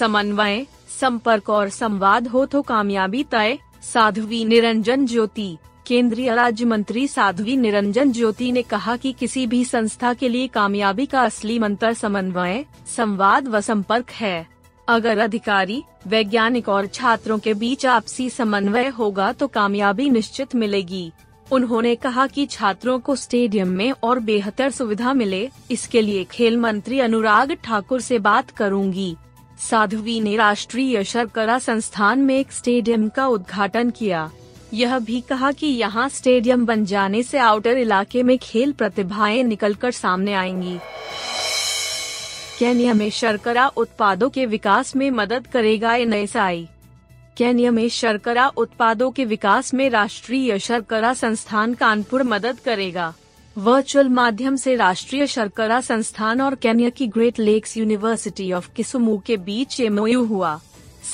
समन्वय, संपर्क और संवाद हो तो कामयाबी तय। साध्वी निरंजन ज्योति, केंद्रीय राज्य मंत्री साध्वी निरंजन ज्योति ने कहा कि किसी भी संस्था के लिए कामयाबी का असली मंत्र समन्वय, संवाद व संपर्क है। अगर अधिकारी, वैज्ञानिक और छात्रों के बीच आपसी समन्वय होगा तो कामयाबी निश्चित मिलेगी। उन्होंने कहा कि छात्रों को स्टेडियम में और बेहतर सुविधा मिले, इसके लिए खेल मंत्री अनुराग ठाकुर से बात करूँगी। साध्वी ने राष्ट्रीय शर्करा संस्थान में एक स्टेडियम का उद्घाटन किया। यह भी कहा कि यहाँ स्टेडियम बन जाने से आउटर इलाके में खेल प्रतिभाएँ निकलकर सामने आएँगी। केन्या में शर्करा उत्पादों के विकास में मदद करेगा एन केन्या में शर्करा उत्पादों के विकास में राष्ट्रीय शर्करा संस्थान कानपुर मदद करेगा। वर्चुअल माध्यम से राष्ट्रीय शर्करा संस्थान और केन्या की Great Lakes University of Kisumu के बीच एमओयू हुआ।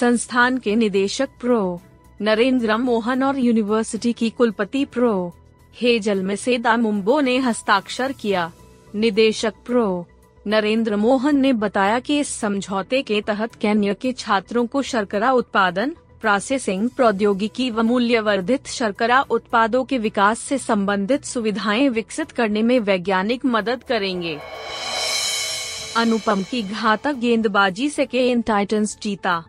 संस्थान के निदेशक प्रो. नरेंद्र मोहन और यूनिवर्सिटी की कुलपति प्रो. हेजल मिसेदा मुम्बो ने हस्ताक्षर किया। निदेशक प्रो. नरेंद्र मोहन ने बताया कि इस समझौते के तहत केन्या के छात्रों को शर्करा उत्पादन प्रोसेसिंग प्रौद्योगिकी व मूल्यवर्धित शर्करा उत्पादों के विकास से संबंधित सुविधाएँ विकसित करने में वैज्ञानिक मदद करेंगे। अनुपम की घातक गेंदबाजी से के इन टाइटन्स जीता।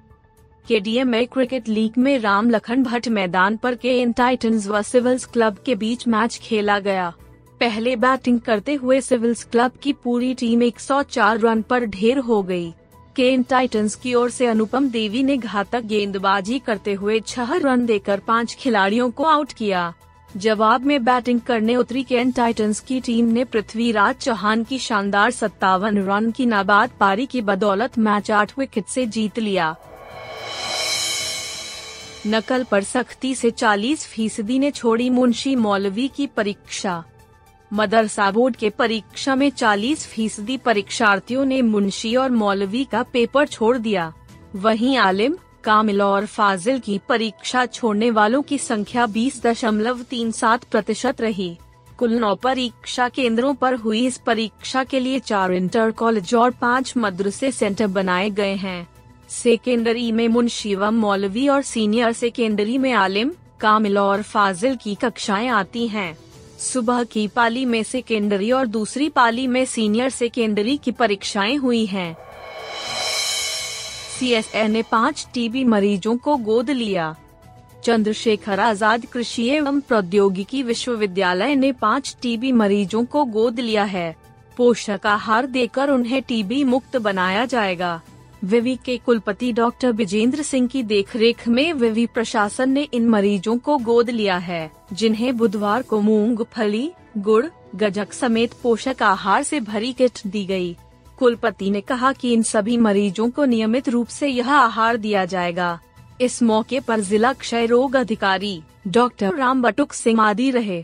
के डी क्रिकेट लीग में राम लखन भट्ट मैदान पर के इन टाइटन्स व सिविल्स क्लब के बीच मैच खेला गया। पहले बैटिंग करते हुए सिविल्स क्लब की पूरी टीम 104 रन पर ढेर हो गई। केन टाइटंस की ओर से अनुपम देवी ने घातक गेंदबाजी करते हुए छह रन देकर पाँच खिलाड़ियों को आउट किया। जवाब में बैटिंग करने उतरी केन टाइटंस की टीम ने पृथ्वीराज चौहान की शानदार सत्तावन रन की नाबाद पारी की बदौलत मैच आठ विकेट से जीत लिया। नकल पर सख्ती से 40 फ़ीसदी ने छोड़ी मुंशी मौलवी की परीक्षा। मदरसा बोर्ड के परीक्षा में 40 फ़ीसदी परीक्षार्थियों ने मुंशी और मौलवी का पेपर छोड़ दिया। वहीं आलिम, कामिल और फाजिल की परीक्षा छोड़ने वालों की संख्या बीस दशमलव तीन सात प्रतिशत रही। कुल नौ परीक्षा केंद्रों पर हुई इस परीक्षा के लिए चार इंटर कॉलेज और पाँच मदरसे सेंटर बनाए गए हैं। सेकेंडरी में मुंशी व मौलवी और सीनियर सेकेंडरी में आलिम, कामिल और फाजिल की कक्षाएँ आती हैं। सुबह की पाली में सेकेंडरी और दूसरी पाली में सीनियर सेकेंडरी की परीक्षाएँ हुई हैं। सी ने पाँच टीबी मरीजों को गोद लिया। चंद्रशेखर आज़ाद कृषि एवं प्रौद्योगिकी विश्वविद्यालय ने पाँच टीबी मरीजों को गोद लिया है। पोषक आहार देकर उन्हें टीबी मुक्त बनाया जाएगा। विवि के कुलपति डॉक्टर विजेंद्र सिंह की देखरेख में विवि प्रशासन ने इन मरीजों को गोद लिया है, जिन्हें बुधवार को मूंगफली गुड़, गजक समेत पोषक आहार से भरी किट दी गई। कुलपति ने कहा कि इन सभी मरीजों को नियमित रूप से यह आहार दिया जाएगा इस मौके पर जिला क्षय रोग अधिकारी डॉक्टर राम बटुक सिंह आदि रहे